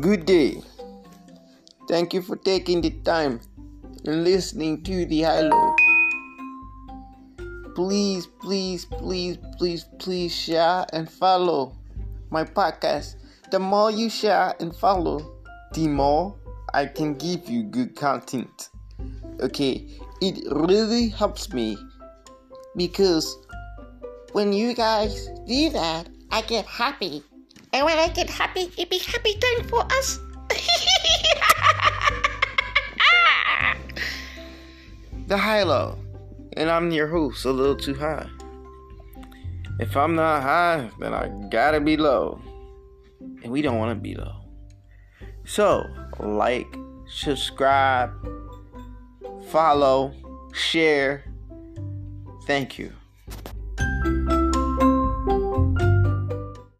Good day. Thank you for taking the time and listening to the Highlo. Please, please, please, please, please share and follow my podcast. The more you share and follow, the more I can give you good content. Okay, it really helps me because when you guys do that, I get happy. And when I get happy, it be happy time for us. the high low. And I'm your host, a little too high. If I'm not high, then I gotta be low. And we don't wanna be low. So, like, subscribe, follow, share. Thank you.